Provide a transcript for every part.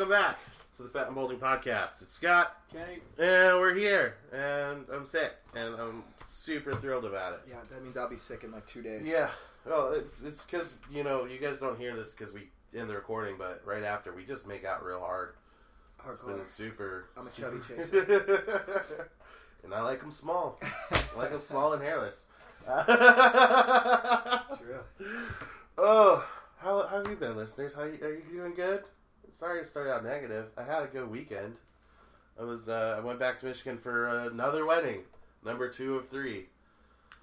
welcome back to the Fat and Balding Podcast. It's Scott, Kenny. and we're here, and I'm sick, and I'm super thrilled about it. Yeah, that means I'll be sick in like two days. Yeah, well, it, it's because you know you guys don't hear this because we end the recording, but right after we just make out real hard. It's been super. I'm a chubby chaser, and I like them small. I like them small and hairless. True. Oh, how, how have you been, listeners? How you, are you doing good? Sorry to start out negative. I had a good weekend. I was uh, I went back to Michigan for another wedding, number two of three.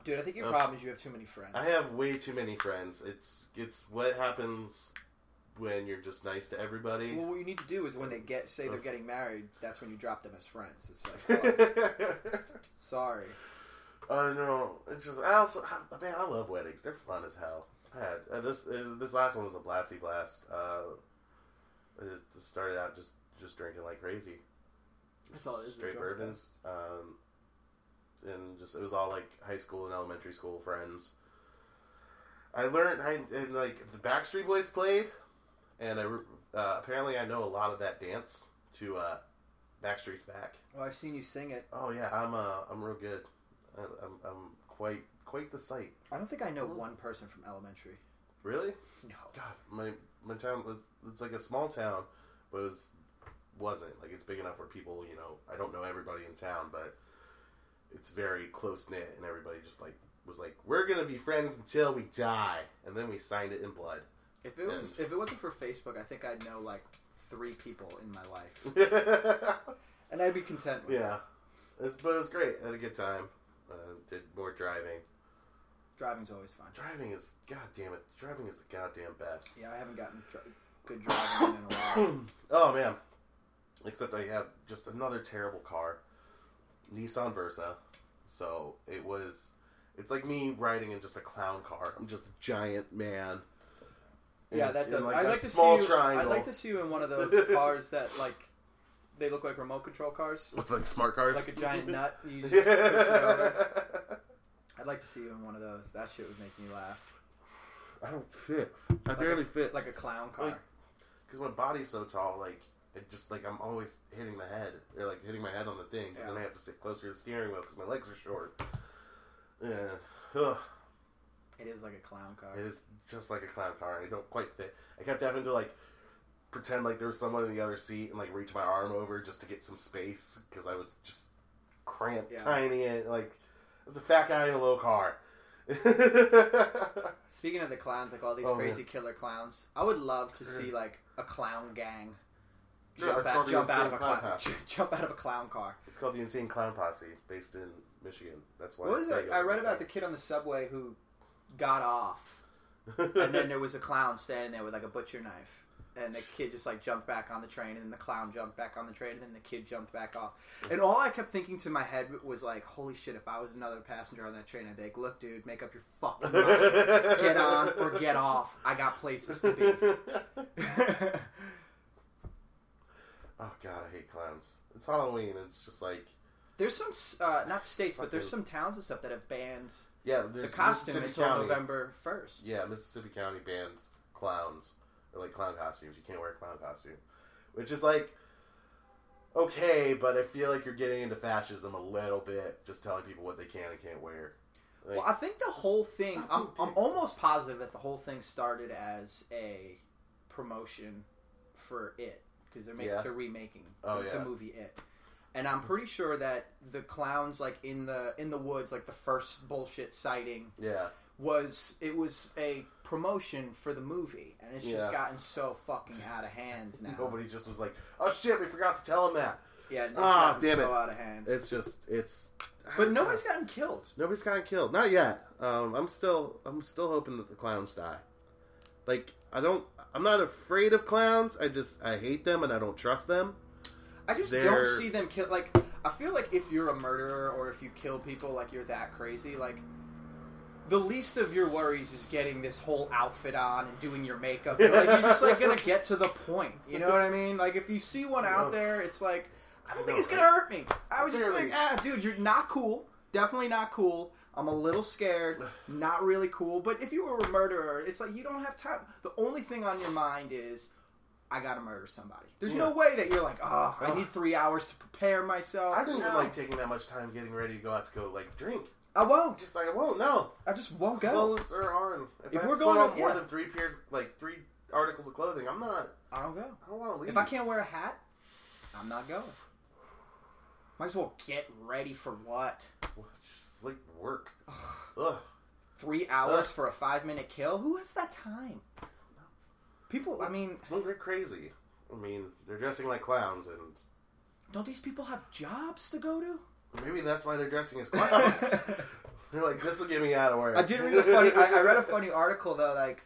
Dude, I think your Oh. problem is you have too many friends. I have way too many friends. It's it's what happens when you're just nice to everybody. Well, what you need to do is when they get say they're getting married, that's when you drop them as friends. It's like, oh, sorry. I know. It's just I also I- man I love weddings. They're fun as hell. I had uh, this uh, this last one was a blasty blast. Uh, it just started out just just drinking like crazy. That's all it is, Straight bourbons. Um, and just it was all like high school and elementary school friends. I learned I and like the Backstreet Boys played, and I uh, apparently I know a lot of that dance to uh, Backstreet's Back. Oh, I've seen you sing it. Oh yeah, I'm uh I'm real good. I, I'm I'm quite quite the sight. I don't think I know one person from elementary. Really? No. God, my my town was it's like a small town, but it was wasn't like it's big enough where people you know I don't know everybody in town, but it's very close knit, and everybody just like was like we're gonna be friends until we die, and then we signed it in blood. If it was if it wasn't for Facebook, I think I'd know like three people in my life, and I'd be content with it. it's, but it was great. I had a good time. Uh, did more driving. Driving's always fun. Driving is god damn it. Driving is the goddamn best. Yeah, I haven't gotten dri- good driving in a while. oh man. Except I have just another terrible car. Nissan Versa. So it was it's like me riding in just a clown car. I'm just a giant man. Yeah, that does. like I'd like to see small you. triangle I'd like to see you in one of those cars that like they look like remote control cars, with like smart cars. like a giant nut. You just push it over. I'd like to see you in one of those. That shit would make me laugh. I don't fit. I Like barely a, fit Like a clown car. Like- because my body's so tall. Like it just like I'm always hitting the head or like hitting my head on the thing. And then I have to sit closer to the steering wheel because my legs are short. Yeah. Ugh. it is like a clown car. It is just like a clown car. I don't quite fit. I kept having to like pretend like there was someone in the other seat and like reach my arm over just to get some space because I was just cramped, Yeah. tiny, and like I was a fat guy in a low car. Speaking of the clowns, like all these Oh, crazy killer clowns, I would love to see like a clown gang jump, it's out, jump out of a Clown clown, jump out of a clown car. it's called the Insane Clown Posse, based in Michigan. That's why. What was it? I read about the kid on the subway who got off, and then there was a clown standing there with like a butcher knife. And the kid just like jumped back on the train, and then the clown jumped back on the train, and then the kid jumped back off. And all I kept thinking to my head was like, "Holy shit! If I was another passenger on that train, I'd be like, look, dude, make up your fucking mind. Get on or get off. I got places to be." oh god, I hate clowns. It's Halloween. It's just like there's some uh, not states, but there's some towns and stuff that have banned yeah. the costume until County. November first. Yeah, Mississippi County bans clowns or like clown costumes. You can't wear a clown costume, which is like okay, but I feel like you're getting into fascism a little bit, just telling people what they can and can't wear. Like, Well, I think the whole thing. I'm, I'm almost positive that the whole thing started as a promotion for it because they're making Yeah. they're remaking Oh, the, yeah. the movie It, and I'm pretty sure that the clowns like in the in the woods, like the first bullshit sighting yeah, was it was a promotion for the movie, and it's just Yeah. gotten so fucking out of hands now. nobody just was like, "Oh shit, we forgot to tell him that." yeah, it's Ah, gotten damn so it. out of hands. It's just, it's. but nobody's gotten killed. Nobody's gotten killed. Not yet. Um, I'm still I'm still hoping that the clowns die. Like I don't I'm not afraid of clowns. I just I hate them and I don't trust them. I just They're- don't see them kill. Like, I feel like if you're a murderer or if you kill people, like you're that crazy. Like, the least of your worries is getting this whole outfit on and doing your makeup. Like, you're just like gonna get to the point. You know what I mean? Like, if you see one out there, it's like, I don't I think it's gonna right? hurt me. I would just like, ah, dude, you're not cool. Definitely not cool. I'm a little scared. Not really cool. But if you were a murderer, it's like you don't have time. The only thing on your mind is I gotta murder somebody. There's no way that you're like, oh, I need three hours to prepare myself. I didn't even No. like taking that much time getting ready to go out to go like drink. I won't. Just like I won't. No, I just won't go. clothes are on. If, If I have we're to put going on more yeah. than three pairs, like three articles of clothing, I'm not. I don't go. I don't want to leave. If I can't wear a hat, I'm not going. Might as well get ready for what? Just like work. Ugh. Three hours Ugh. for a five minute kill? Who has that time? People, I mean, Well, they're crazy. I mean, they're dressing like clowns, and don't these people have jobs to go to? Maybe that's why they're dressing as clowns. they're like, this will get me out of work. I did read a funny. I, I read a funny article though, like,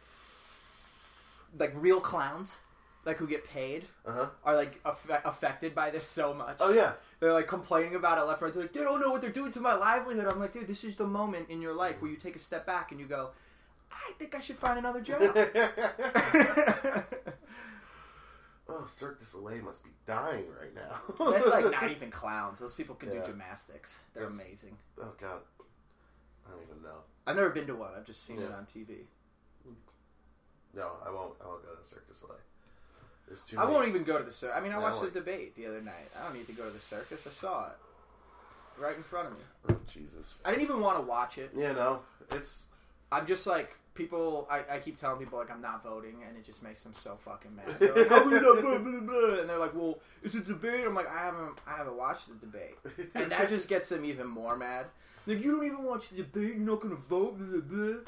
like real clowns, like who get paid, Uh huh. are like affe- affected by this so much. Oh yeah. They're like complaining about it left right. They're like, they don't know what they're doing to my livelihood. I'm like, dude, this is the moment in your life where you take a step back and you go, I think I should find another job. oh, Cirque du Soleil must be dying right now. That's like not even clowns. Those people can Yeah. do gymnastics. They're That's- amazing. Oh god. I don't even know. I've never been to one. I've just seen it on TV. No, I won't. I won't go to Cirque du Soleil. There's too. I many- won't even go to the circus. I mean, I Yeah, I watched the debate the other night. I don't need to go to the circus. I saw it right in front of me. Oh, Jesus. I didn't even want to watch it. Yeah, no. It's I'm just like people. I, I keep telling people like I'm not voting, and it just makes them so fucking mad. They're like, How not? Blah, blah, blah. And they're like, "Well, it's a debate." I'm like, "I haven't, I haven't watched the debate," and that just gets them even more mad. Like, you don't even watch the debate. You're not gonna vote. Blah, blah, blah.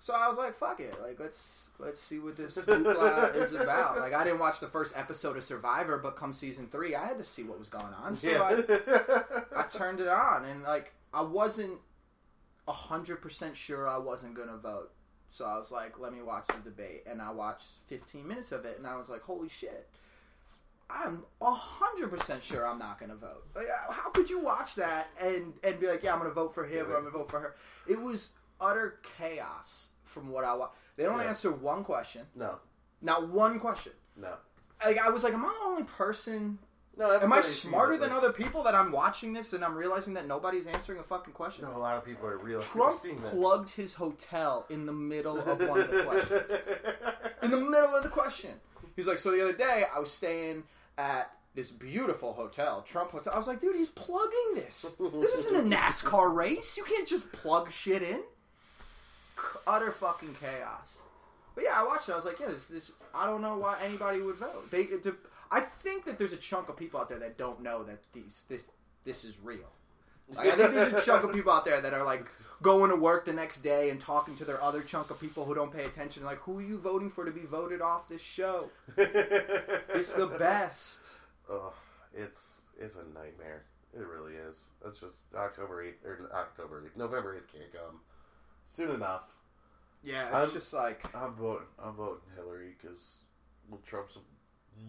So I was like, "Fuck it! Like, let's let's see what this hoopla is about." Like, I didn't watch the first episode of Survivor, but come season three, I had to see what was going on. So I, I turned it on and like I wasn't hundred percent sure I wasn't gonna vote. So I was like, let me watch the debate and I watched fifteen minutes of it and I was like, holy shit. I'm hundred percent sure I'm not gonna vote. Like, how could you watch that and and be like, yeah, I'm gonna vote for him or I'm gonna vote for her? It was utter chaos from what I watched. They don't Yeah. answer one question, no, not one question. no, Like I was like, am I the only person no. Am I smarter it, than other people that I'm watching this and I'm realizing that nobody's answering a fucking question? No, a lot of people are real. Trump seeing that. Trump plugged his hotel in the middle of one of the questions. In the middle of the question. He's like, so the other day I was staying at this beautiful hotel, Trump Hotel. I was like, dude, he's plugging this. This isn't a NASCAR race. You can't just plug shit in. Utter fucking chaos. But yeah, I watched it. I was like, yeah, this, this I don't know why anybody would vote. They, it, I think that there's a chunk of people out there that don't know that these this this is real. Like, I think there's a chunk of people out there that are like going to work the next day and talking to their other chunk of people who don't pay attention. Like, who are you voting for to be voted off this show? It's the best. Oh, it's it's a nightmare. It really is. It's just October eighth or October eighth, November eighth can't come soon enough. Yeah, it's I'm- just like I'm voting. I'm voting Hillary because well, Trump's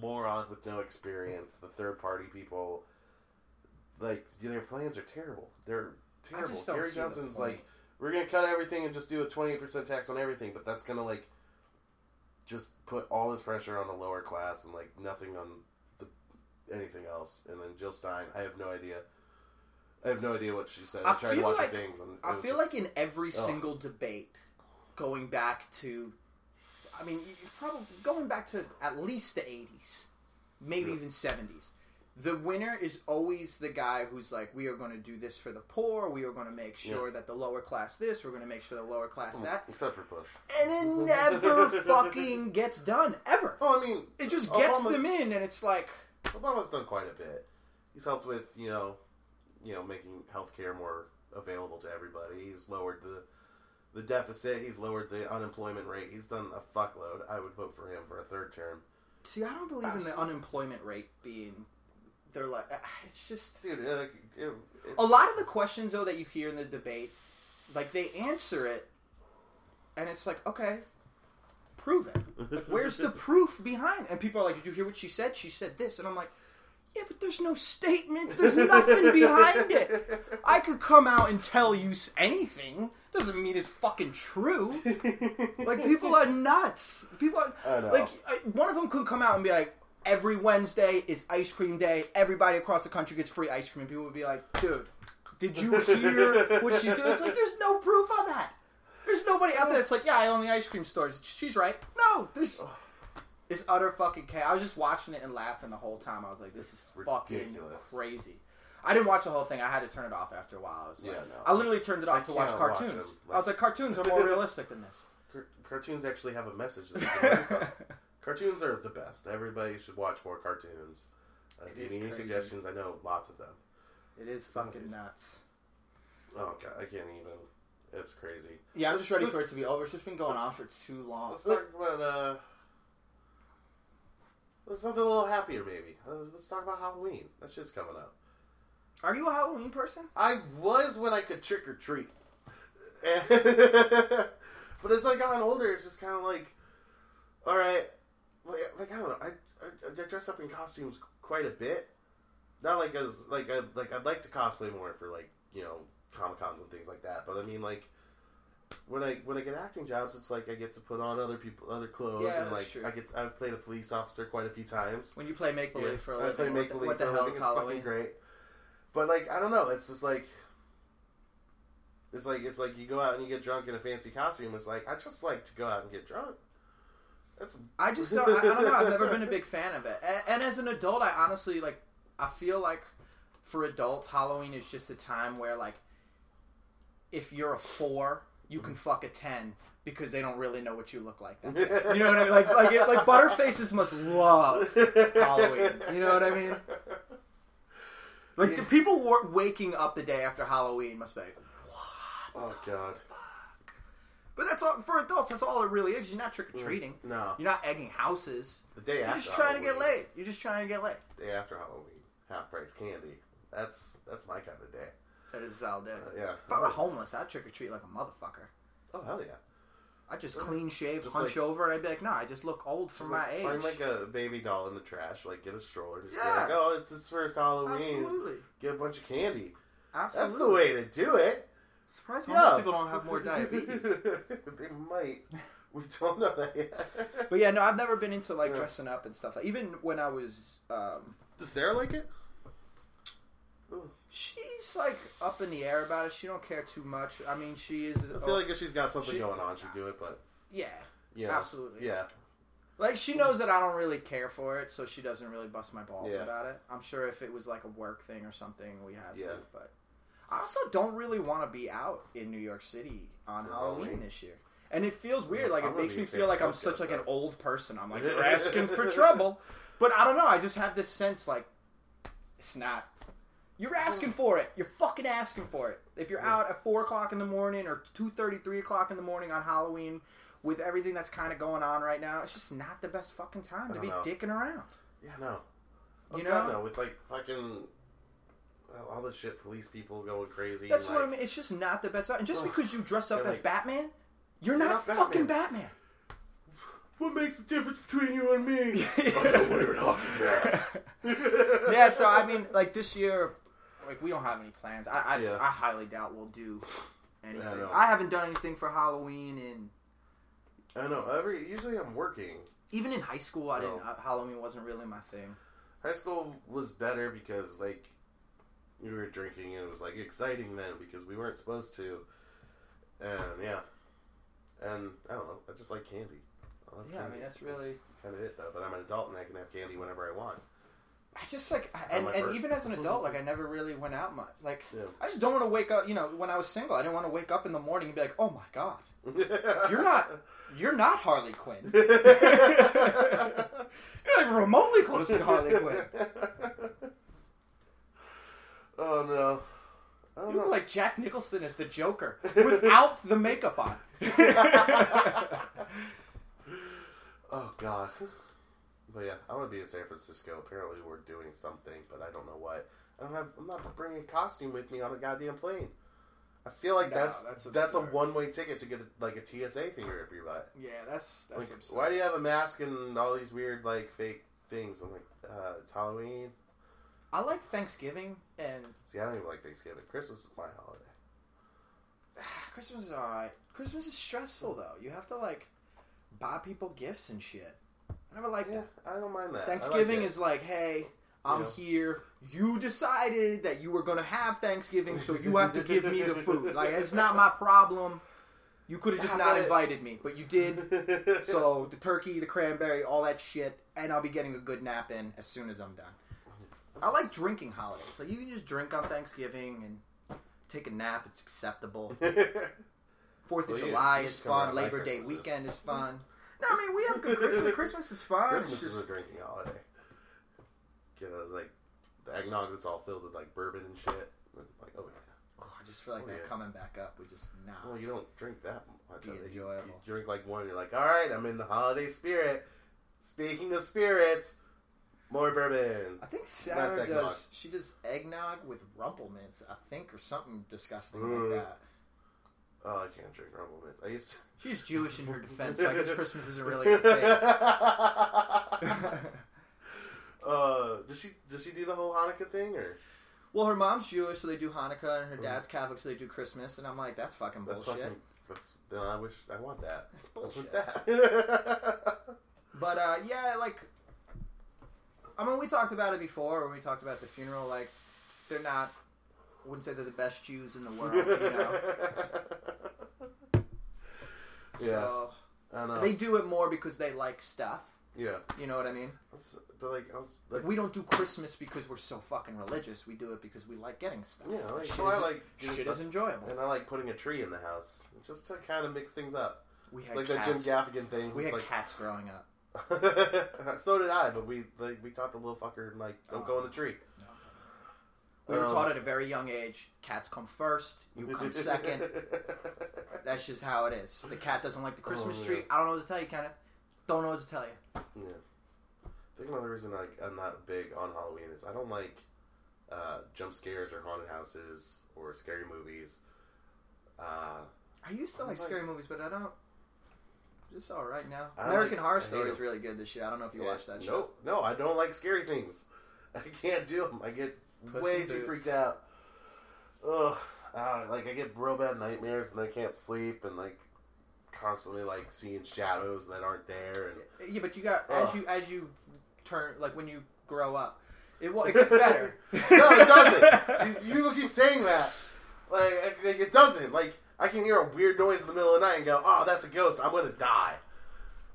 moron with no experience. The third party people, like their plans are terrible. They're terrible. Gary Johnson's like, we're gonna cut everything and just do a twenty eight percent tax on everything, but that's gonna like just put all this pressure on the lower class and like nothing on the anything else. And then Jill Stein, I have no idea. I have no idea what she said. I, I tried to feel watch like- her things, and I feel just- like in every single debate, going back to, I mean, probably going back to at least the '80s, maybe Yeah. even '70s. The winner is always the guy who's like, "We are going to do this for the poor. We are going to make sure that the lower class this. We're going to make sure the lower class mm, that." except for Bush. And it never fucking gets done ever. Oh, I mean, It just gets Obama's- them in, and it's like, Obama's done quite a bit. He's helped with you know, you know, making healthcare more available to everybody. He's lowered the the deficit. He's lowered the unemployment rate. He's done a fuckload. I would vote for him for a third term. see, I don't believe in the unemployment rate being. They're like, uh, it's just Dude, it, it, it, a lot of the questions though that you hear in the debate like they answer it and it's like okay prove it like, where's the proof behind and people are like did you hear what she said she said this and i'm like yeah but there's no statement. There's nothing behind it. I could come out and tell you anything. Doesn't mean it's fucking true. Like people are nuts. People are I know. like I, one of them could come out and be like every wednesday is ice cream day. Everybody across the country gets free ice cream. And people would be like dude did you hear what she's doing? It's like there's no proof on that. There's nobody out there that's like yeah i own the ice cream stores. She's right. No there's It's utter fucking chaos. I was just watching it and laughing the whole time. I was like, "This is fucking crazy." I didn't watch the whole thing. I had to turn it off after a while. I was like, Yeah, no. I literally turned it I off to watch can't watch cartoons. them. I was like, cartoons are more realistic than this. Car- cartoons actually have a message. That you can learn from. cartoons are the best. Everybody should watch more cartoons. Uh, It if you is need any crazy. suggestions? I know lots of them. it is fucking nuts. Oh god, I can't even. It's crazy. Yeah, I'm just ready for it to be over. It's just been going on for too long. Let's talk about uh. Let's something a little happier, maybe. Let's, let's talk about Halloween. That shit's coming up. Are you a Halloween person? I was when I could trick or treat, but as I got older, it's just kind of like, all right, like, like I don't know, I, I I dress up in costumes quite a bit. Not like as like I like I'd like to cosplay more for like you know comic cons and things like that. But I mean like when I when I get acting jobs, it's like I get to put on other people other clothes Yeah, and like true. I get I've played a police officer quite a few times. When you play make believe Yeah, for a I living, play what make the- believe for a hell living. is It's fucking great. But like I don't know, it's just like it's like it's like you go out and you get drunk in a fancy costume. It's like I just like to go out and get drunk. That's I just don't. I, I don't know. I've never been a big fan of it. And, and as an adult, I honestly like. I feel like for adults, Halloween is just a time where like, if you're a four, you can mm-hmm. fuck a ten because they don't really know what you look like. That. You know what I mean? Like like it, like butterfaces must love Halloween. You know what I mean? Like the people wa- waking up the day after Halloween must be like, What? oh god, but that's all for adults. That's all it really is. You're not trick or mm, treating. no. You're not egging houses. The day after. You're after just trying to get laid. You're just trying to get laid. Day after Halloween, half price candy. That's that's my kind of day. That is a solid day. Uh, yeah. If I were homeless, I'd trick or treat like a motherfucker. Oh hell yeah. I'd just clean shave, Just hunch like- over, and I'd be like, "No, I just look old for Just, my like, age." Find like a baby doll in the trash. Like get a stroller. Just Yeah. be like, oh, it's his first Halloween. Absolutely, Get a bunch of candy. absolutely. That's the way to do it. Surprised homeless Yeah. people don't have more diabetes. they might. We don't know that yet. but yeah, no, I've never been into like Yeah. dressing up and stuff. Even when I was, um, Does Sarah like it? She's like up in the air about it. She don't care too much. I mean, she is. I feel like if she's got something She- going on, she'd do it. But yeah, yeah, Absolutely. yeah. like she knows that I don't really care for it, so she doesn't really bust my balls Yeah. about it. I'm sure if it was like a work thing or something, we had Yeah. to. But I also don't really want to be out in New York City on For Halloween this year. And it feels weird. Like I'm it makes me feel like I'm such like an old person. I'm like you're asking for trouble, but I don't know. I just have this sense like it's not. You're asking for it. You're fucking asking for it. If you're Yeah. out at four o'clock in the morning or two thirty, three o'clock in the morning on Halloween, with everything that's kind of going on right now, it's just not the best fucking time to be know. dicking around. Yeah, no. You You know? know, with like fucking uh, all this shit, police people going crazy. That's and, what I mean. It's just not the best. And just Ugh. because you dress up Yeah, as like- Batman, you're, You're not, not fucking Batman. What makes the difference between you and me? I'm not wearing hockey mask. yeah, so I mean, like this year, like we don't have any plans. I I, Yeah. I highly doubt we'll do anything. I. I haven't done anything for Halloween, and I know. Every usually I'm working. even in high school, I didn't. Uh, Halloween wasn't really my thing. High school was better because like we were drinking and it was like exciting then because we weren't supposed to. And yeah, and I don't know. I just like candy. I Yeah, I mean, that's really- kind of it though. But I'm an adult and I can have candy whenever I want. I just like, I- and, and even as an adult, like I never really went out much. Like Yeah. I just don't want to wake up. You know, when I was single, I didn't want to wake up in the morning and be like, "Oh my god, you're not, you're not Harley Quinn. You're not even remotely close to Harley Quinn. oh no. I don't You look know. like Jack Nicholson as the Joker without the makeup on. oh god. But yeah, I want to be in San Francisco. Apparently, we're doing something, but I don't know what. I don't have. I'm not bringing a costume with me on a goddamn plane. I feel like No, that's that's that's, a one way ticket to get like a TSA finger up your butt. yeah, that's that's Like, absurd. why do you have a mask and all these weird like fake things? I'm like, uh, it's Halloween. I like Thanksgiving and See, I don't even like Thanksgiving. Christmas is my holiday. Christmas is alright. Christmas is stressful though. You have to like buy people gifts and shit. I never like Yeah, that. I don't mind that. I like Thanksgiving it. is like, hey, I'm You know. here. You decided that you were gonna have Thanksgiving, so you have to give me the food. Like it's not my problem. You could have just Yeah, not but- invited me, but you did. so the turkey, the cranberry, all that shit, and I'll be getting a good nap in as soon as I'm done. I like drinking holidays. Like you can just drink on Thanksgiving and take a nap. It's acceptable. Fourth of Well, July you is just come around fun. Labor Day Christmases. weekend is fun. No, I mean we have good Christmas. Christmas is fun. It's Christmas is a drinking holiday. Get uh, like the eggnog that's all filled with like bourbon and shit. Like, oh yeah. Oh, I just feel like Oh, that yeah. coming back up. We just nah. Well, you don't drink that much. Be of it. You, enjoyable. you drink like one, you're like, all right, I'm in the holiday spirit. Speaking of spirits, more bourbon. I think Sarah does. She does eggnog with Rumple Minze. I think, or something disgusting Mm. like that. Oh, I can't drink Rumple Minze. I used to. She's Jewish in her defense, so I guess Christmas isn't really a thing. uh, does she does she do the whole Hanukkah thing or well, her mom's Jewish, so they do Hanukkah, and her dad's Catholic, so they do Christmas. And I'm like, that's fucking Mm. that's bullshit. fucking? That's I wish I want that. That's bullshit. that. But uh, yeah, like, I mean, we talked about it before when we talked about the funeral. Like, they're not. I wouldn't say they're the best Jews in the world, you know. yeah, So I know. they do it more because they like stuff. yeah, You know what I mean? But like I was Like we don't do Christmas because we're so fucking religious. We do it because we like getting stuff. yeah, like, shit, so I is, like shit is enjoyable. and I like putting a tree in the house just to kind of mix things up. We had like cats. that Jim Gaffigan thing. we had like, cats growing up. so did I, but we like we taught the little fucker like don't go in the oh, tree. We were Um, taught at a very young age. Cats come first. You come second. That's just how it is. The cat doesn't like the Christmas Oh, tree. yeah. I don't know what to tell you, Kenneth. Don't know what to tell you. Yeah. I think another reason like I'm not big on Halloween is I don't like uh, jump scares or haunted houses or scary movies. Uh, I used to like like- scary movies, but I don't. Just all right now. I American like- Horror Story is really good this year. I don't know if you yeah, watched that show. Nope, no, I don't like scary things. I can't do them. I get Puss way in too freaked out. Ugh, uh, like I get real bad nightmares and I can't sleep and like constantly like seeing shadows that aren't there and Yeah, but you got as you as you turn like when you grow up, it will it gets better. no, it doesn't. You, you keep saying that. Like, like, it doesn't. Like, I can hear a weird noise in the middle of the night and go, "Oh, that's a ghost. I'm gonna die."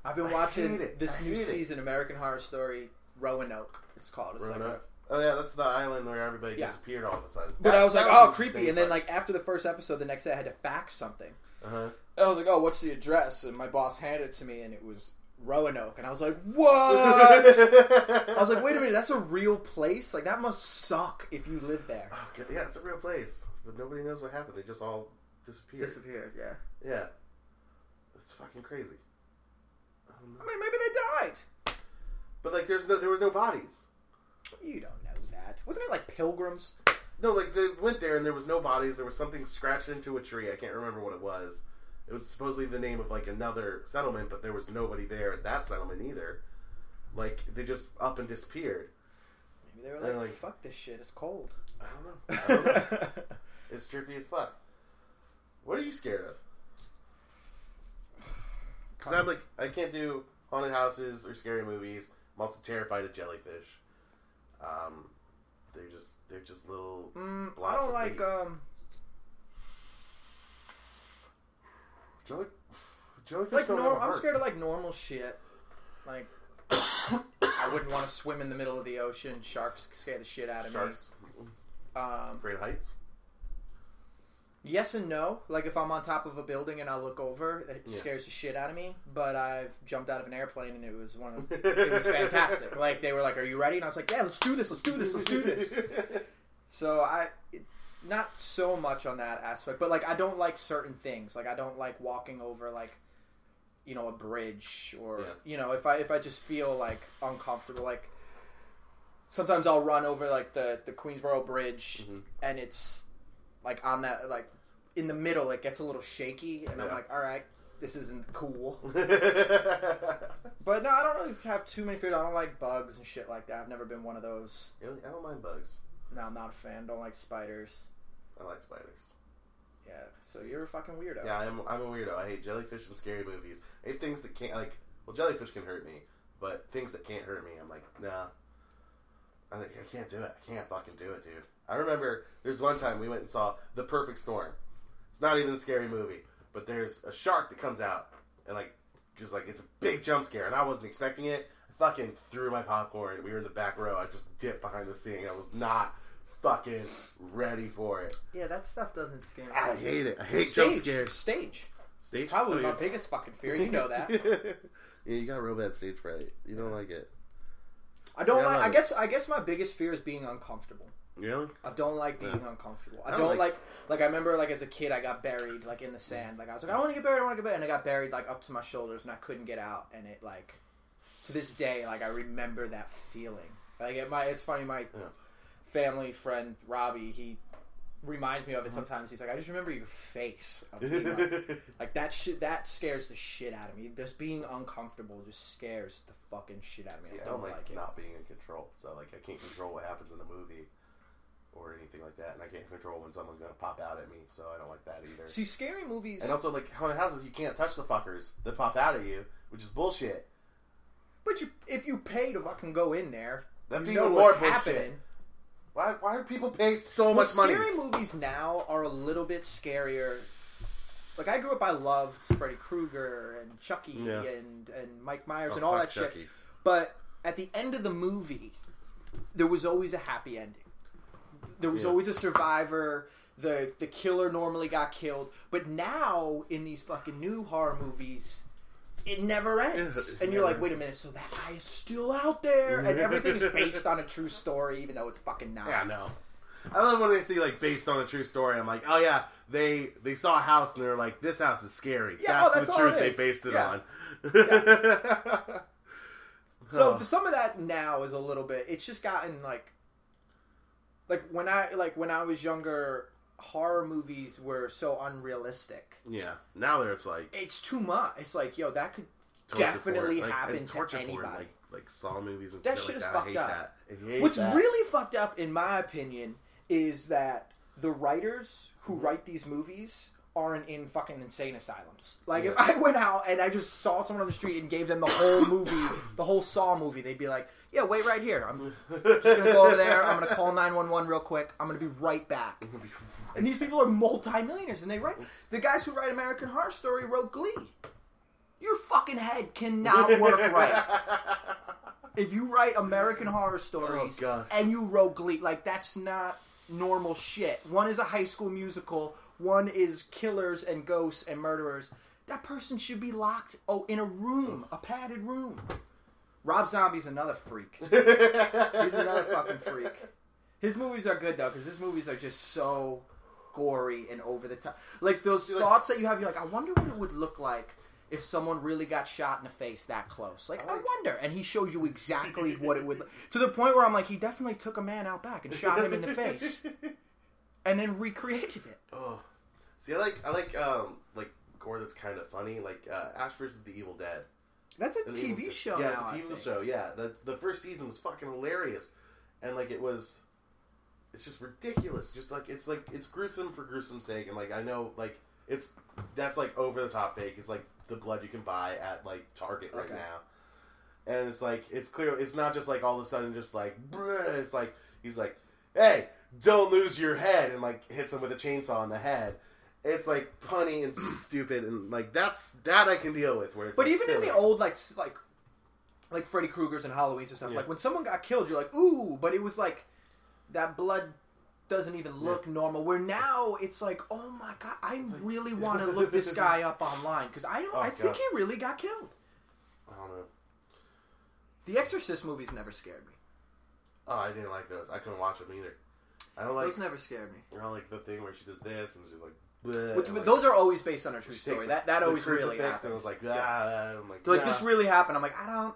I've been I watching this I new hate it. season, American Horror Story, Roanoke. It's called. It's like a, Roanoke? Oh yeah, that's the island where everybody Yeah. disappeared all of a sudden. but I was like, oh, creepy. And then like after the first episode, the next day I had to fax something. uh-huh. And I was like, oh, what's the address? And my boss handed it to me, and it was Roanoke. And I was like, what? I was like, wait a minute, that's a real place? Like that must suck if you live there. Oh, yeah, it's a real place, but nobody knows what happened. They just all disappeared. Disappeared. Yeah. yeah, it's fucking crazy. I don't know. I mean, maybe they died. But like, there's no, there was no bodies. You don't know that. Wasn't it like pilgrims? No, like they went there and there was no bodies. There was something scratched into a tree. I can't remember what it was. It was supposedly the name of like another settlement, but there was nobody there at that settlement either. Like they just up and disappeared. Maybe they were like, like- fuck this shit, it's cold. I don't know. I don't know. it's trippy as fuck. What are you scared of? Because I'm like, I can't do haunted houses or scary movies. I'm also terrified of jellyfish. Um, they're just they're just little. Mm, I don't like meat. um Jelly, jellyfish like don't norm- have a I'm scared of like normal shit. Like I wouldn't want to swim in the middle of the ocean. Sharks scare the shit out of Sharks, me. Um, of heights. Yes and no. Like if I'm on top of a building and I look over, it Yeah. scares the shit out of me. But I've jumped out of an airplane and it was one of it was fantastic. Like they were like, "Are you ready?" And I was like, "Yeah, let's do this. Let's do this. Let's do this." So I, not so much on that aspect, but like I don't like certain things. Like I don't like walking over like, you know, a bridge or Yeah. you know, if I if I just feel like uncomfortable, like sometimes I'll run over like the the Queensboro Bridge Mhm. and it's like on that like in the middle it gets a little shaky and I'm Yeah. like, all right, this isn't cool. But no, I don't really have too many fears. I don't like bugs and shit like that. I've never been one of those. Really? I don't mind bugs. No, I'm not a fan. Don't like spiders. I like spiders. Yeah, so you're a fucking weirdo. Yeah, I'm, I'm a weirdo. I hate jellyfish and scary movies. I hate things that can't like. Well, jellyfish can hurt me, but things that can't hurt me, I'm like, nah. I think I can't do it. I can't fucking do it, dude. I remember there's one time we went and saw The Perfect Storm. It's not even a scary movie, but there's a shark that comes out and like just like it's a big jump scare, and I wasn't expecting it. I fucking threw my popcorn. We were in the back row. I just dipped behind the scene. I was not fucking ready for it. Yeah, that stuff doesn't scare me. I hate it. I hate Stage, jump scares. Stage. Stage Probably oh, my biggest fucking fear. You know that. yeah, you got real bad stage fright. You don't like it. I don't like. I it. guess. I guess my biggest fear is being uncomfortable. Really? I don't like being Yeah. uncomfortable. I I don't, don't like, like- like. I remember, like as a kid, I got buried like in the sand. Like I was like, I want to get buried. I want to get buried, and I got buried like up to my shoulders, and I couldn't get out. And it like, to this day, like I remember that feeling. Like it, my, it's funny. My Yeah. family friend Robbie, he reminds me of it Uh-huh. sometimes. He's like, I just remember your face. Like, like that shit. That scares the shit out of me. Just being uncomfortable just scares the fucking shit out of me. See, I don't like, it. not being in control. So like I can't control what happens in the movie or anything like that, and I can't control when someone's gonna pop out at me. So I don't like that either. See, scary movies. And also, like haunted houses, you can't touch the fuckers that pop out at you, which is bullshit. But you, if you pay to fucking go in there, That's you even know more what's bullshit. happening. Why? Why do people pay so Well, much money? Scary movies now are a little bit scarier. Like I grew up, I loved Freddy Krueger and Chucky Yeah. and and Mike Myers Oh, and all fuck that shit. But at the end of the movie, there was always a happy ending. There was Yeah. always a survivor. The the killer normally got killed. But now in these fucking new horror movies, it never ends. Yeah, it and you're like, wait a minute, so that guy is still out there, and mm-hmm. everything is based on a true story, even though it's fucking not. Yeah, no. I love when they see like based on a true story. I'm like, oh yeah, they they saw a house and they're like, this house is scary. Yeah, that's, oh, that's the truth they based it Yeah. on. So Oh. some of that now is a little bit. It's just gotten like, like when I like when I was younger, horror movies were so unrealistic. yeah, now there it's like It's too much. It's like, yo, that could Definitely porn. Like, happen and to anybody. Porn, like like Saw movies and That shit like is that. fucked up. that. What's that. really fucked up, in my opinion, is that the writers who mm-hmm. write these movies aren't in fucking insane asylums. Like, if I went out and I just saw someone on the street and gave them the whole movie, the whole Saw movie, they'd be like, "Yeah, wait right here. I'm just gonna go over there. I'm gonna call nine one one real quick. I'm gonna be right back." And these people are multimillionaires, and they write. The guys who write American Horror Story wrote Glee. Your fucking head cannot work right if you write American Horror Stories Oh, and you wrote Glee, like that's not normal shit. One is a high school musical. One is killers and ghosts and murderers. That person should be locked oh in a room, a padded room. Rob Zombie's another freak. He's another fucking freak. His movies are good though, because his movies are just so gory and over the top. Like those like- thoughts that you have, you're like, I wonder what it would look like if someone really got shot in the face that close. Like, I, like- wonder. And he shows you exactly what it would to the point where I'm like, he definitely took a man out back and shot him in the face and then recreated it. Oh, see, I like I like um like gore that's kind of funny, like uh, Ash versus the Evil Dead. That's a And the Evil TV show Yeah, now. It's a TV show. Yeah, the the first season was fucking hilarious, and like it was, it's just ridiculous. Just like it's like it's gruesome for gruesome sake, and like I know like it's that's like over the top fake. It's like the blood you can buy at like Target right Okay. now, and it's like it's clear. It's not just like all of a sudden just like Bruh. it's like he's like, hey, don't lose your head, and like hits him with a chainsaw on the head. It's like punny and stupid, and like that's that I can deal with. Where it's But like, even in the old like like like Freddy Krueger's and Halloween's and stuff, Yeah. like when someone got killed, you're like, ooh, but it was like that blood doesn't even look normal. Where now it's like, oh my god, I really want to look this guy up online because I don't. Oh, I think he really got killed. I don't know. The Exorcist movies never scared me. Oh, I didn't like those. I couldn't watch them either. I don't like. Those never scared me. I don't like the thing where she does this and she's like. bleh, Which, like, those are always based on a true story. the- That that the always really happened. And it was like, ah, I'm like, They're like nah. this really happened. I'm like, I don't,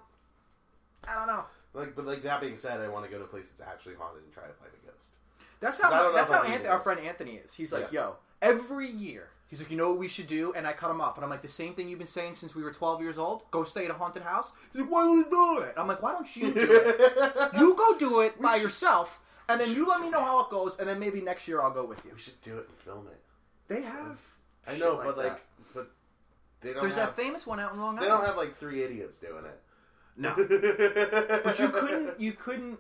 I don't know. Like, but like that being said, I want to go to a place that's actually haunted and try to find a ghost. That's I how don't that's how Anthony, our friend Anthony is. He's like, Yeah. yo, every year. He's like, you know what we should do? And I cut him off. And I'm like, the same thing you've been saying since we were 12 years old? Go stay at a haunted house? He's like, why don't we do it? I'm like, why don't you do it? You go do it by should- yourself, and then you let me know how it goes, and then maybe next year I'll go with you. we should do it and film it. They have. I shit know, but that. like, but they don't. There's have, that famous one out in Long Island. They don't have like three idiots doing it. No. but but you couldn't. You couldn't.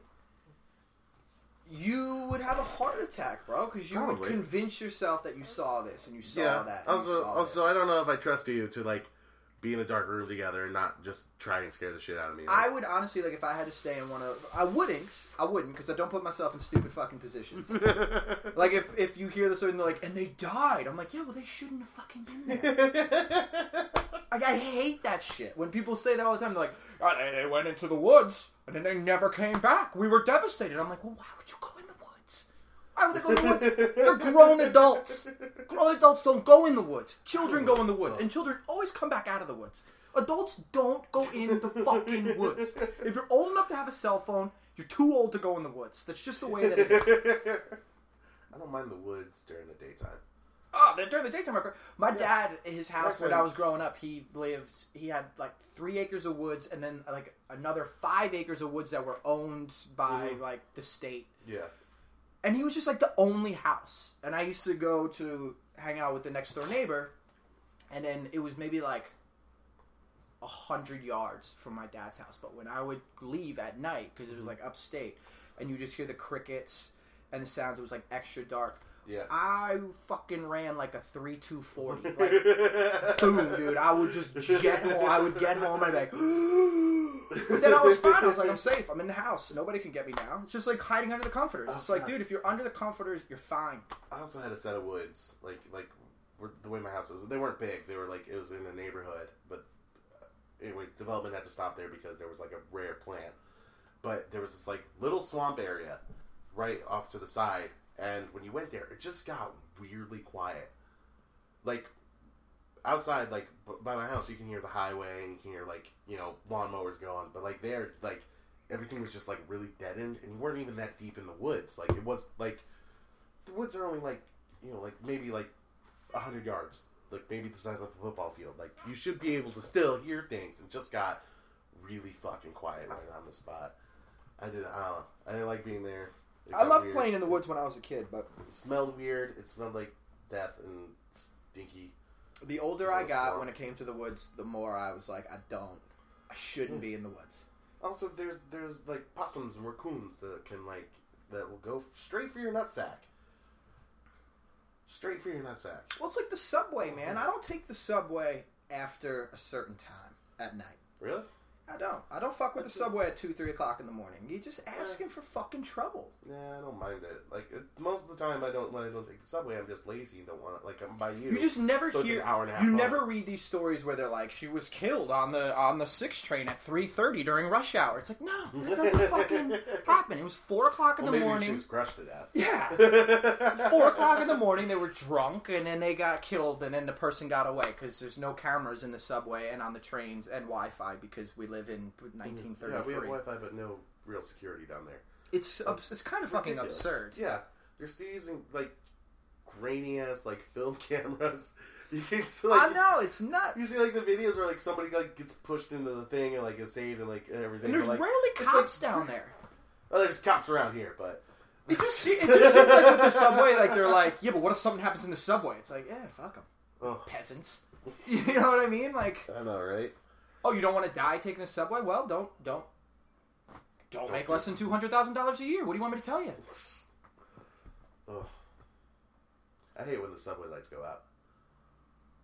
you would have a heart attack, bro, because you would convince yourself that you saw this and you saw yeah. that. And you Also, saw also, this. I don't know if I trust you to like be in a dark room together and not just try and scare the shit out of me. I would honestly like if I had to stay in one of. I wouldn't. I wouldn't because I don't put myself in stupid fucking positions. like if if you hear this and they're like, and they died, I'm like, yeah, well they shouldn't have fucking been there. Like I hate that shit. When people say that all the time, they're like, oh, they, they went into the woods and then they never came back. We were devastated. I'm like, well, why would you go in the woods? Why would they go in the woods? They're grown adults. Grown adults don't go in the woods. Children go in the woods, and children always come back out of the woods. Adults don't go in the fucking woods. If you're old enough to have a cell phone, you're too old to go in the woods. That's just the way that it is. I don't mind the woods during the daytime. Oh, during the daytime. My Yeah. dad, his house That's when. I was growing up, he lived. He had like three acres of woods, and then like another five acres of woods that were owned by Mhm. like the state. Yeah. And he was just like the only house. And I used to go to hang out with the next door neighbor, and then it was maybe like a hundred yards from my dad's house. But when I would leave at night because it was mm-hmm. like upstate, and you just hear the crickets and the sounds, it was like extra dark. Yeah. I fucking ran like a three two forty. Like boom, dude. I would just jet home. I would get home and I'd be like, but then I was fine. I was like, I'm safe. I'm in the house. Nobody can get me now. It's just like hiding under the comforters. It's Oh, like, God. dude, if you're under the comforters, you're fine. I also had a set of woods, like like the way my house is. They weren't big. They were like it was in a neighborhood, but uh, anyways, development had to stop there because there was like a rare plant. But there was this like little swamp area right off to the side, and when you went there, it just got weirdly quiet. Like outside, like by my house, you can hear the highway and you can hear like you know lawnmowers going, but like there, like everything was just like really deadened, and you weren't even that deep in the woods. Like it was like the woods are only like you know like maybe like hundred yards, like maybe the size of a football field. Like you should be able to still hear things, and just got really fucking quiet right on the spot. I did. I. I didn't like being there. It I loved weird. playing in the woods when I was a kid, but It smelled weird. It smelled like death and stinky. the older I got when it came to the woods, the more I was like, I don't, I shouldn't hmm. be in the woods. Also, there's there's like possums and raccoons that can like that will go straight for your nutsack. Straight for your nutsack. Well, it's like the subway, man. Hmm. I don't take the subway after a certain time at night. Really? I don't. I don't fuck with the subway at two, three o'clock in the morning. You're just asking for fucking trouble. Yeah, I don't mind it. Like it, most of the time, I don't when I don't take the subway. I'm just lazy and don't want it. Like I'm by you. You just never So it's hear. an hour and a half you long. never read these stories where they're like, she was killed on the on the six train at three thirty during rush hour. It's like, no, that doesn't fucking happen. It was four o'clock in well, the maybe morning. she was crushed to death. Yeah. Four o'clock in the morning. They were drunk, and then they got killed, and then the person got away because there's no cameras in the subway and on the trains and Wi-Fi because we live in mm, Yeah, we have Wi-Fi, but no real security down there. it's it's kind of fucking Ridiculous. absurd. Yeah, they're still using like grainy ass like film cameras. You can still, like, I know it's nuts. You see like the videos where like somebody like gets pushed into the thing and like is saved and like everything. And there's but, like, rarely cops like, down there. Oh, there's cops around here, but It just, se- it just seems like with the subway, like they're like, yeah, but what if something happens in the subway? It's like, yeah, fuck them, oh, peasants. You know what I mean? Like, I know, right? Oh, you don't want to die taking the subway? Well, don't don't don't Don't make do less than two hundred thousand dollars a year. What do you want me to tell you? Ugh. I hate when the subway lights go out.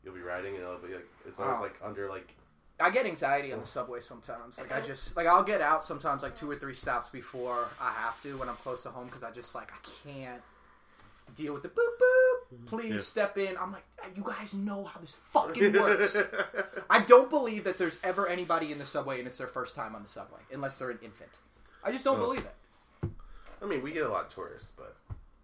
You'll be riding and it'll be like it's always Wow. like under like I get anxiety on the subway sometimes. Like I just like I'll get out sometimes like two or three stops before I have to when I'm close to home because I just like I can't deal with the boop boop. Mm-hmm. Please Yeah. step in. I'm like you guys know how this fucking works. I don't believe that there's ever anybody in the subway and it's their first time on the subway unless they're an infant. I just don't Oh. believe it. I mean, we get a lot of tourists, but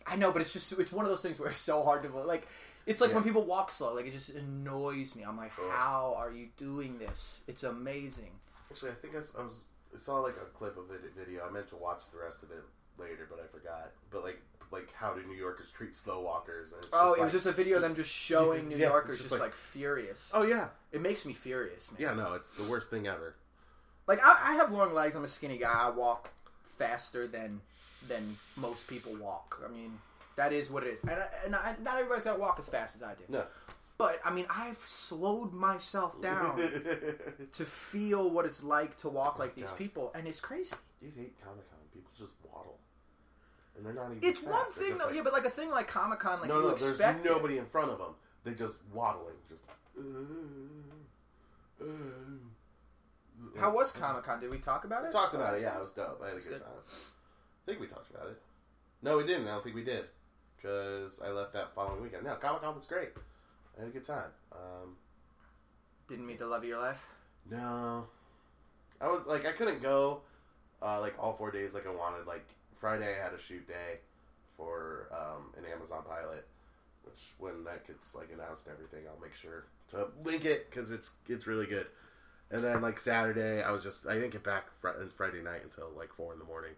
I know, but it's just it's one of those things where it's so hard to like. It's like when people walk slow. Like it just annoys me. I'm like, Ugh. how are you doing this? It's amazing. actually, I think I, I was I saw like a clip of it video. I meant to watch the rest of it later, but I forgot. But like like how do New Yorkers treat slow walkers? And it's Oh, just it was just a video of them just- just showing New yeah, Yorkers just just, like- like, furious. oh yeah, It makes me furious, man. yeah. No, it's the worst thing ever. Like I, I have long legs. I'm a skinny guy. I walk faster than than most people walk. I mean, that is what it is. And, I, and I, not everybody's got to walk as fast as I do. No. But I mean, I've slowed myself down to feel what it's like to walk oh like these God. people, and it's crazy. Dude, hate Comic Con. People just waddle. And they're not even. It's fat. one thing though, like- yeah, but like a thing like Comic Con, like no, you no, expect there's it. nobody in front of them. They just waddling, just. How was Comic Con? Did we talk about We it? talked about it. Yeah, it was dope. I had a good good. time. I think we talked about it. No, we didn't. I don't think we did because I left that following weekend. No, Comic Con was great. I had a good time. Um, Didn't meet the love of your life. no, I was like I couldn't go uh, like all four days like I wanted. Like Friday, I had a shoot day for um, an Amazon pilot, which when that gets like announced and everything, I'll make sure to link it because it's it's really good. And then like Saturday, I was just I didn't get back fr- Friday night until like four in the morning.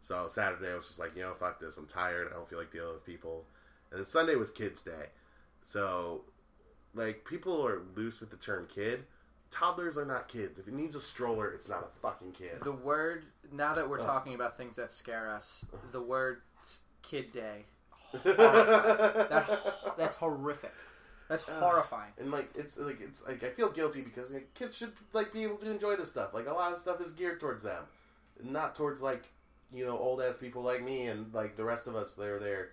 So Saturday, I was just like, you know, fuck this. I'm tired. I don't feel like dealing with people. And then Sunday was Kids Day, so like people are loose with the term kid. Toddlers are not kids. If it needs a stroller, it's not a fucking kid. The word now that we're Oh. talking about things that scare us, uh. the word "kid day" that that's horrific. That's Ugh. horrifying. And like it's like it's like I feel guilty because like, kids should like be able to enjoy this stuff. Like a lot of stuff is geared towards them, not towards like you know old ass people like me and like the rest of us that are there.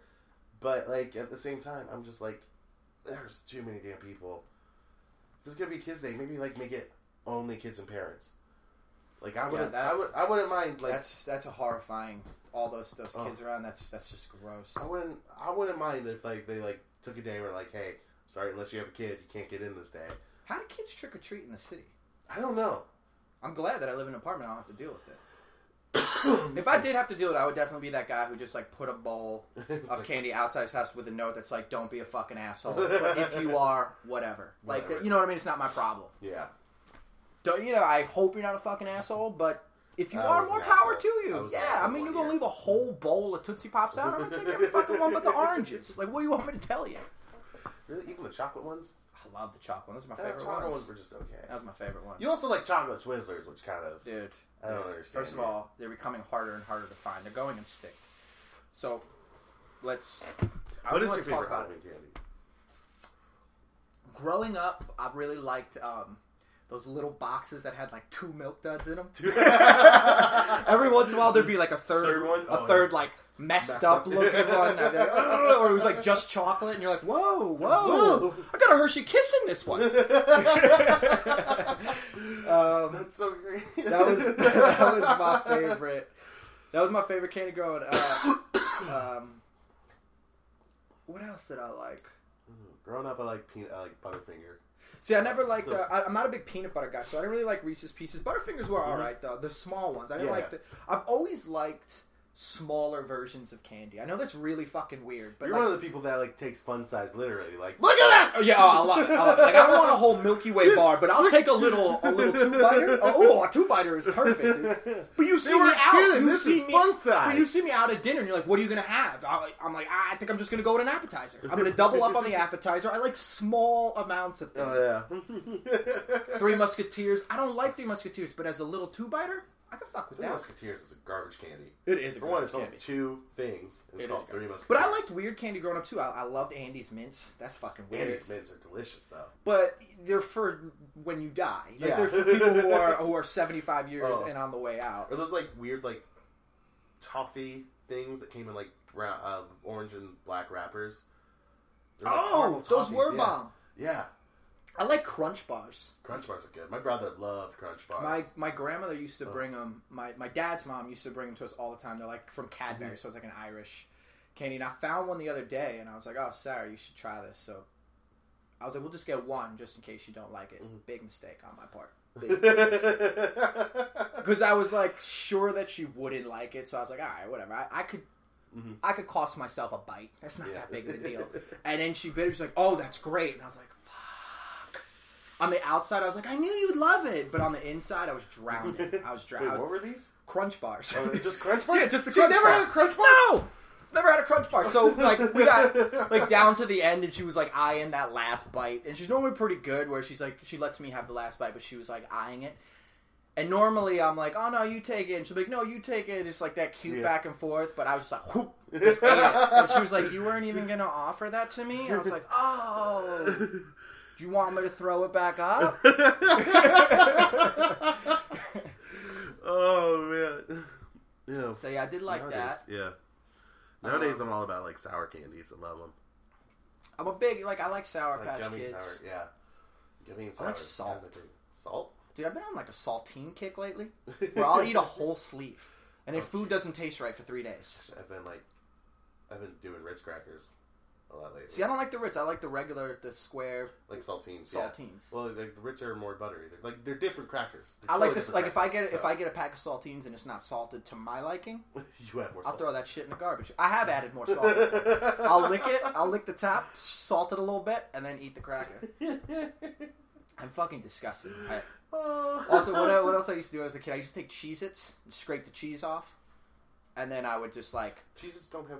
But like at the same time, I'm just like, there's too many damn people. If it's gonna be Kids Day, maybe like make it only kids and parents. Like I wouldn't, that- I would, I wouldn't mind like that's that's a horrifying. All those those Oh. kids around. That's that's just gross. I wouldn't, I wouldn't mind if like they like took a day where like, hey, sorry, unless you have a kid, you can't get in this day. How do kids trick or treat in the city? I don't know. I'm glad that I live in an apartment. I don't have to deal with it. If I did have to deal with it, I would definitely be that guy who just like put a bowl of like- candy outside his house with a note that's like, "Don't be a fucking asshole." But if you are, whatever. Like, Whatever. you know what I mean? It's not my problem. yeah. Don't you know? I hope you're not a fucking asshole, but if you I are, more power asshole. to you. an Yeah, I mean, you're gonna year. leave a whole bowl of Tootsie Pops out. I'm gonna take every fucking one but the oranges. Like, what do you want me to tell you? Really, even the chocolate ones. I love the chocolate. Those are my favorite chocolate ones. ones were just okay. That was my favorite one. You also like chocolate Twizzlers, which kind of Dude, I don't dude, understand First of all, they're becoming harder and harder to find. They're going extinct. So, let's. What is your favorite Halloween candy? Growing up, I really liked um, those little boxes that had like two milk duds in them. Every once in a while, there'd be like a third, Third one? a Oh, third like messed, Messed up up. looking one, like, "Oh," or it was like just chocolate, and you're like, whoa, whoa, Whoa. I got a Hershey Kiss in this one. um, That's so great. that was that was my favorite. That was my favorite candy growing up. Um, what else did I like? Growing up, I like peanut, I like Butterfinger. See, I never liked. Uh, I, I'm not a big peanut butter guy, so I didn't really like Reese's Pieces. Butterfingers were Mhm. all right though. The small ones, I didn't Yeah. like the. I've always liked smaller versions of candy. I know that's really fucking weird, but You're like, one of the people that like takes fun size literally. Like, look at this. Oh yeah, oh, I love it. I love it. Like I don't want a whole Milky Way This- bar, but I'll take a little a little two biter. Oh, a two biter is perfect. Dude. But you see me weren't out. kidding. You This see is me, fun size. But you see me out at dinner, and you're like, "What are you gonna have?" I'm I'm like, "Ah, "I think I'm just gonna go with an appetizer. I'm gonna double up on the appetizer. I like small amounts of things. Oh yeah. Three Musketeers. I don't like Three Musketeers, but as a little two biter, I can fuck with Three that. Musketeers is a garbage candy. It is a For one, garbage it's only candy. two things. and It's It is called a Three Musketeers. But I liked weird candy growing up too. I, I loved Andes mints. That's fucking weird. Andes mints are delicious though. but they're for when you die. Like Yeah. they're for people who are who are seventy five years Oh. and on the way out. Are those like weird like toffee things that came in like ra- uh, orange and black wrappers? They're like Oh, caramel those toffees, were yeah. bomb. Yeah, I like Crunch bars. Crunch bars are good. My brother loved Crunch bars. My my grandmother used to Oh. bring them. My my dad's mom used to bring them to us all the time. They're like from Cadbury, Mm-hmm. so it's like an Irish candy. And I found one the other day, and I was like, "Oh, Sarah, you should try this." So I was like, "We'll just get one, just in case you don't like it." Mhm. Big mistake on my part. Big, big mistake. Because I was like sure that she wouldn't like it, so I was like, "All right, whatever." I, I could. Mhm. I could cost myself a bite. That's not Yeah. that big of a deal. And then she bit it. She's like, "Oh, that's great." And I was like. On the outside, I was like, "I knew you'd love it," but on the inside, I was drowning. I was Wait, drowning. what were these? Crunch bars. Oh, just Crunch bars? yeah, just the She crunch never bar. had a Crunch bar? No, never had a crunch bar. So like we got like down to the end, and she was like eyeing that last bite, and she's normally pretty good. Where she's like, she lets me have the last bite, but she was like eyeing it. And normally I'm like, oh no, you take it. And she'll be like, no, you take it. It's like that cute Yeah. back and forth. But I was just like, whoop, just. And she was like, you weren't even gonna offer that to me. And I was like, oh, do you want me to throw it back up? oh man. Yeah. So yeah, I did like Nowadays, that. Yeah. Nowadays, Um, I'm all about like sour candies. I love them. I'm a big like I like Sour Like Patch gummy Kids. sour, yeah. Gummy and I sour. like salt. Salt? Dude, I've been on like a saltine kick lately, where I'll eat a whole sleeve, and if Oh, food jeez. doesn't taste right for three days. I've been like, I've been doing Ritz crackers a lot lately. See, I don't like the Ritz. I like the regular, the square like saltines. yeah. saltines. Well, like the Ritz are more buttery. They're like they're different crackers. They're I like totally this. Like if I get if so I get a pack of saltines and it's not salted to my liking, you add more I'll salt. throw that shit in the garbage. I have added more salt. I'll lick it. I'll lick the top, salt it a little bit, and then eat the cracker. I'm fucking disgusted. I, oh. also, what, I- what else I used to do as a kid? I used to take Cheez-Its, scrape the cheese off, and then I would just like Cheeses don't have.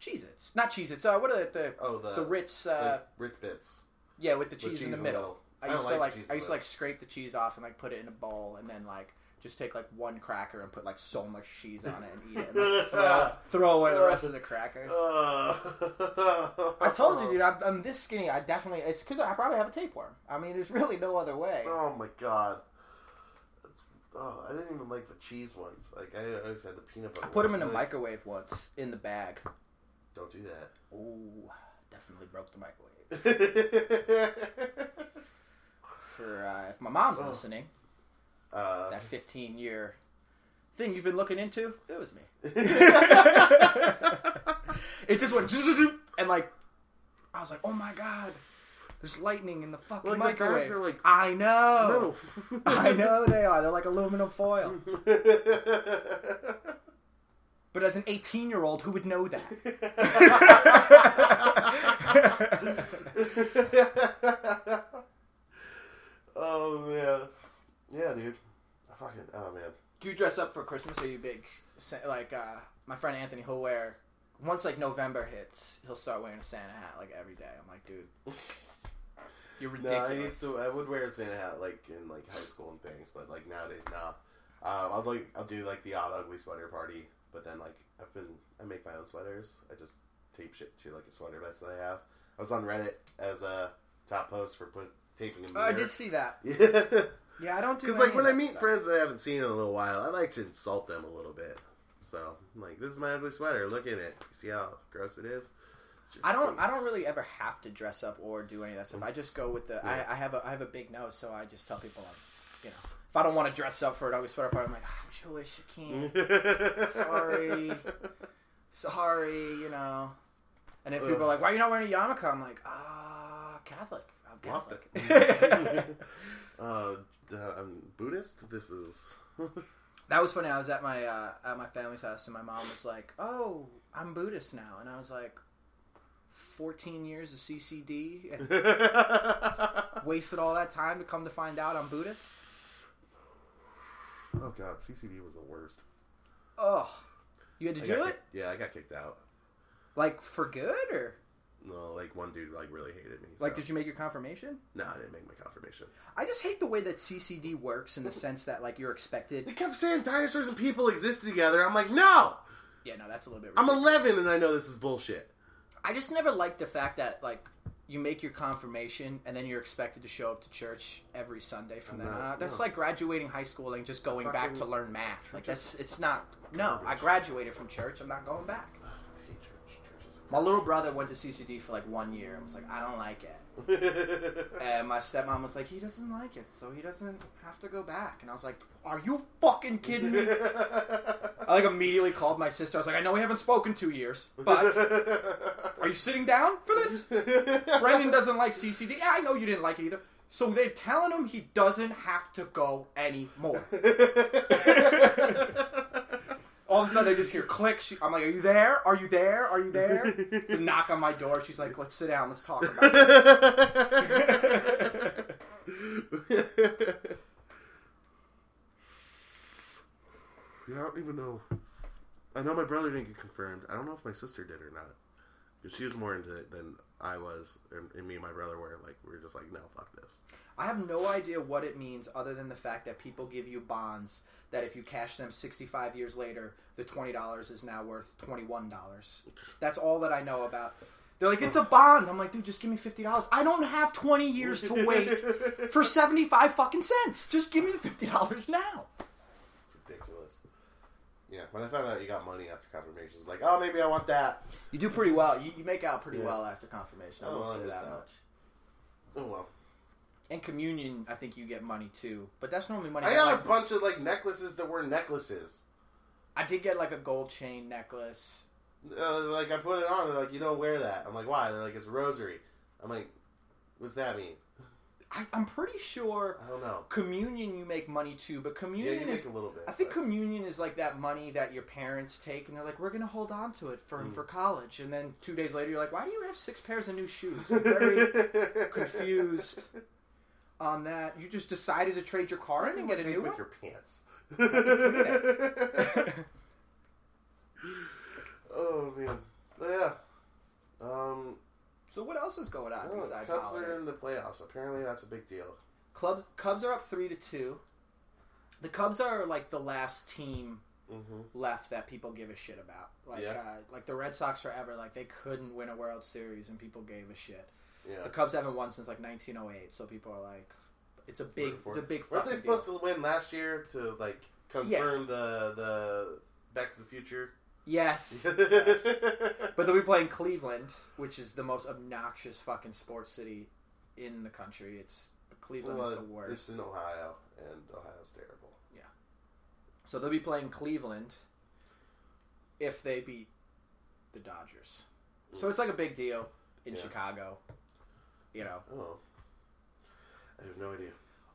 Cheez-Its, not Cheez-Its. Uh, what are the the, Oh, the the Ritz? Uh, like Ritz bits. yeah, with the With cheese in the cheese middle. I don't used to like I the used to like scrape the cheese off and like put it in a bowl and then like just take like one cracker and put like so much cheese on it and eat it and like, throw, throw away the rest of the crackers. I told you, dude. I'm, I'm this skinny. I definitely. It's because I probably have a tapeworm. I mean, there's really no other way. Oh my god. That's, oh, I didn't even like the cheese ones. Like I always had the peanut butter. I put them in the microwave once in the bag. Don't do that. Ooh, definitely broke the microwave. For uh, if my mom's Oh. listening, uh, that 15 year thing you've been looking into, it was me. it just went and like I was like, oh my god, there's lightning in the fucking Like, the microwave. are, like- I know. I know they are. They're like aluminum foil. But as an 18 year old, who would know that? oh man, yeah, dude. I fucking oh man. Do you dress up for Christmas? Are you big? Like uh, my friend Anthony, he'll wear once like November hits, he'll start wearing a Santa hat like every day. I'm like, dude, you're No, ridiculous. I used to. I would wear a Santa hat like in like high school and things, but like nowadays, nah. Uh, I'll like I'll do like the odd ugly sweater party, but then like I've been I make my own sweaters. I just tape shit to like a sweater vest that I have. I was on Reddit as a top post for put, taping a Oh, I did see that. Yeah. Yeah, I don't do Because like when I meet stuff. friends I haven't seen in a little while, I like to insult them a little bit. So I'm like, this is my ugly sweater. Look at it. You see how gross it is? I don't. I don't really ever have to dress up or do any of that stuff. I just go with the. Yeah. I, I have a. I have a big nose, so I just tell people, like, you know, if I don't want to dress up for an ugly sweater party, I'm like, "Ah, I'm Jewish, I can't. Sorry. Sorry, you know. And if people are like, why are you not wearing a yarmulke? I'm like, ah, Catholic. I'm Catholic. uh, uh, I'm Buddhist. This is. that was funny. I was at my uh, at my family's house, and my mom was like, "Oh, I'm Buddhist now," and I was like, "14 years of CCD and wasted all that time to come to find out I'm Buddhist." Oh god, CCD was the worst. Oh, you had to I do got it yeah, I got kicked out. like for good, or No, like one dude like really hated me. like so- did you make your confirmation? No, I didn't make my confirmation. I just hate the way that CCD works in the sense that like you're expected. They kept saying dinosaurs and people existed together. I'm like, no. Yeah, no, that's a little bit. I'm 11 and I know this is bullshit. I just never liked the fact that like you make your confirmation and then you're expected to show up to church every Sunday from then on. That's no. like graduating high school and just going back to learn math. Like that's it's not. No, I graduated from church. I'm not going back. My little brother went to CCD for like one year and was like, I don't like it. And my stepmom was like, he doesn't like it, so he doesn't have to go back. And I was like, are you fucking kidding me? I like immediately called my sister. I was like, I know we haven't spoken two years, but are you sitting down for this? Brendan doesn't like CCD. Yeah, I know you didn't like it either. So they're telling him he doesn't have to go anymore. All of a sudden, I just hear clicks. She, I'm like, "Are you there? Are you there? Are you there?" It's a knock on my door. She's like, "Let's sit down. Let's talk about it." Yeah, I don't even know. I know my brother didn't get confirmed. I don't know if my sister did or not. Because she was more into it than I was, and, and me and my brother were. Like, we were just like, no, fuck this. I have no idea what it means, other than the fact that people give you bonds that if you cash them 65 years later, the twenty dollars is now worth twenty one dollars. That's all that I know about. They're like, it's a bond. I'm like, dude, just give me fifty dollars. I don't have twenty years to wait for seventy five fucking cents. Just give me the fifty dollars now. Yeah, when I found out you got money after confirmation, it's like, oh, maybe I want that. You do pretty well. You, you make out pretty Yeah. well after confirmation. I Oh, will I say that out. much. Oh well. And communion, I think you get money too, but that's normally money. I got like- a bunch of like necklaces that were necklaces. I did get like a gold chain necklace. Uh, like I put it on, they're like, you don't wear that. I'm like, why? They're like, it's a rosary. I'm like, what's that mean? I, I'm pretty sure I don't know. communion you make money too, but Yeah, communion you is a little bit. I think but- communion is like that money that your parents take, and they're like, "We're gonna hold on to it for Mm. for college." And then two days later, you're like, "Why do you have six pairs of new shoes?" I'm very confused on that. You just decided to trade your car in and get a new with one. your pants. oh man, yeah. Um, so what else is going on besides Cubs are in the playoffs. Apparently, that's a big deal. Cubs Cubs are up three to two. The Cubs are like the last team Mm-hmm. left that people give a shit about. Like Yeah. uh, like the Red Sox forever, like they couldn't win a World Series and people gave a shit. Yeah. The Cubs haven't won since like 1908, so people are like, it's a big, it's a big Weren't they fucking deal. supposed to win last year to like confirm the the Back to the Future? Yes, but but they'll be playing Cleveland, which is the most obnoxious fucking sports city in the country. It's Cleveland is the It's worst. in Ohio, and Ohio's terrible. Yeah. So they'll be playing Cleveland if they beat the Dodgers. So it's like a big deal in Yeah. Chicago. You know, Oh, I have no idea.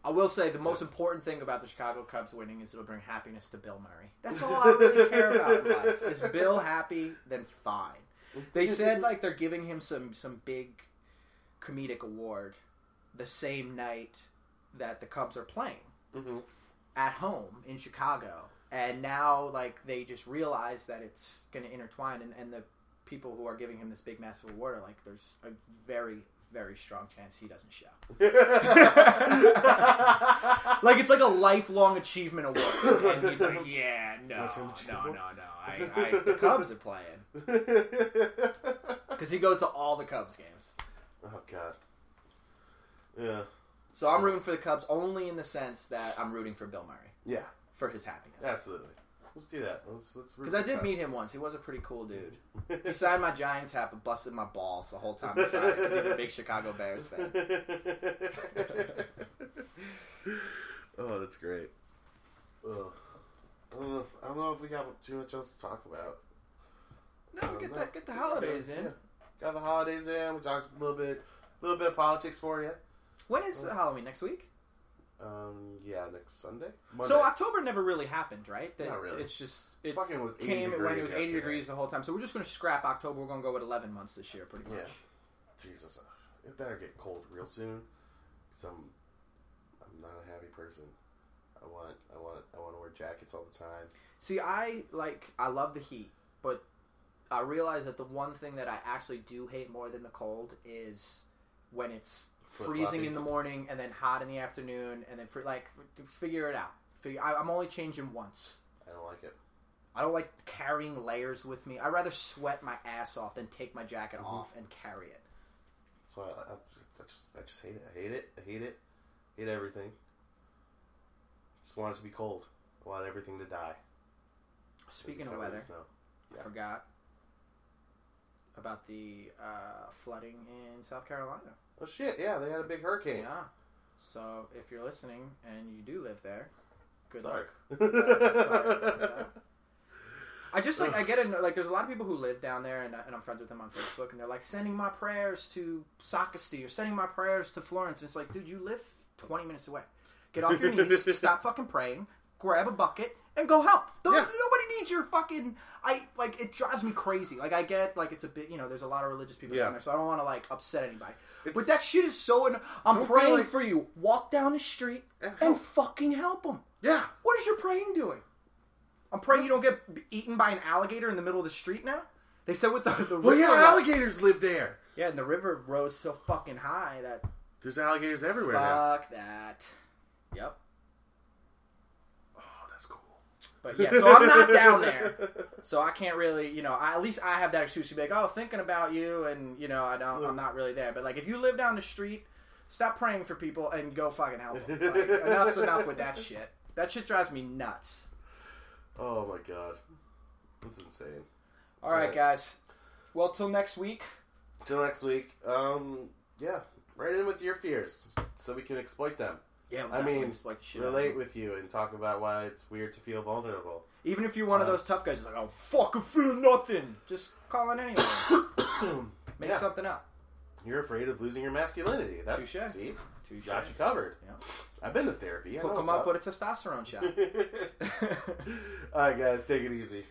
I will say the most important thing about the Chicago Cubs winning is it'll bring happiness to Bill Murray. That's all I really care about in life. Is Bill happy? Then fine. They said like they're giving him some some big comedic award the same night that the Cubs are playing hmm at home in Chicago, and now like they just realize that it's going to intertwine, and, and the people who are giving him this big massive award are like, there's a very very strong chance he doesn't show. Like it's like a lifelong achievement award, and he's like, yeah, no, no, no, no, I, I the Cubs are playing because he goes to all the Cubs games. oh God. Yeah. So I'm rooting for the Cubs only in the sense that I'm rooting for Bill Murray Yeah. for his happiness. Absolutely. Let's do that. Let's let's. Because I did Cubs. meet him once. He was a pretty cool dude. He signed my Giants hat, but busted my balls the whole time he signed it 'cause he's a big Chicago Bears fan. oh, that's great. Ugh. I don't know. I don't know if we got too much else to talk about. No, Um, get no. that, get the holidays in. Yeah. Got the holidays in. We talked a little bit, a little bit of politics for you. When is Halloween? Next week? Um, yeah, next Sunday. So October never really happened, right? That Not really. It's just it it fucking was 80 came degrees when it was 80 degrees the whole time. So we're just going to scrap October. We're going to go with 11 months this year, pretty much. Yeah. Jesus, uh, it better get cold real soon. Cause I'm, I'm not a happy person. I want, I want, I want to wear jackets all the time. See, I like I love the heat, but I realize that the one thing that I actually do hate more than the cold is when it's freezing in the morning and then hot in the afternoon and then like figure it out. Figure, I, I'm only changing once. I don't like it. I don't like carrying layers with me. I'd rather sweat my ass off than take my jacket Mhm. off and carry it. That's why I, I just, I just hate it. I hate it. I hate it. Hate everything. Just want it to be cold. I want everything to die. Speaking of weather, the snow. I forgot about the uh, flooding in South Carolina. Oh shit! Yeah, they had a big hurricane. Yeah. So if you're listening and you do live there, good Sorry. luck. Uh, sorry. I just like I get it. Like there's a lot of people who live down there, and, and I'm friends with them on Facebook, and they're like sending my prayers to Socastee or sending my prayers to Florence, and it's like, dude, you live 20 minutes away. Get off your knees, stop fucking praying, grab a bucket, and go help. Don't- Yeah. Your fucking. I like it drives me crazy. Like I get like it's a bit, you know, there's a lot of religious people Yeah. down there, so I don't want to like upset anybody. It's- But that shit is so. An- I'm praying like- for you. Walk down the street And and fucking help them. Yeah. What is your praying doing? I'm praying you don't get eaten by an alligator in the middle of the street now. They said with the the Well, yeah, river- alligators live there. Yeah, and the river rose so fucking high that There's alligators everywhere now. fuck that. Yep. Oh, that's cool. But yeah, so I'm not down there, so I can't really, you know. I, at least I have that excuse to be like, oh, thinking about you, and you know, I don't, I'm not really there. But like, if you live down the street, stop praying for people and go fucking help them. Like, enough's enough with that shit. That shit drives me nuts. Oh my god, that's insane. All right, Right. guys. Well, till next week. Till next week. Um, yeah, write in with your fears so we can exploit them. Yeah, we'll I mean, shit Relate with you and talk about why it's weird to feel vulnerable. Even if you're one of Uh, those tough guys, like, I don't fucking feel nothing. Just call in anyway. Make Yeah. something up. You're afraid of losing your masculinity. That's Touche. see, Touche. got you covered. Yeah. I've been to therapy. I Hook them up with a testosterone shot. All right, guys, take it easy.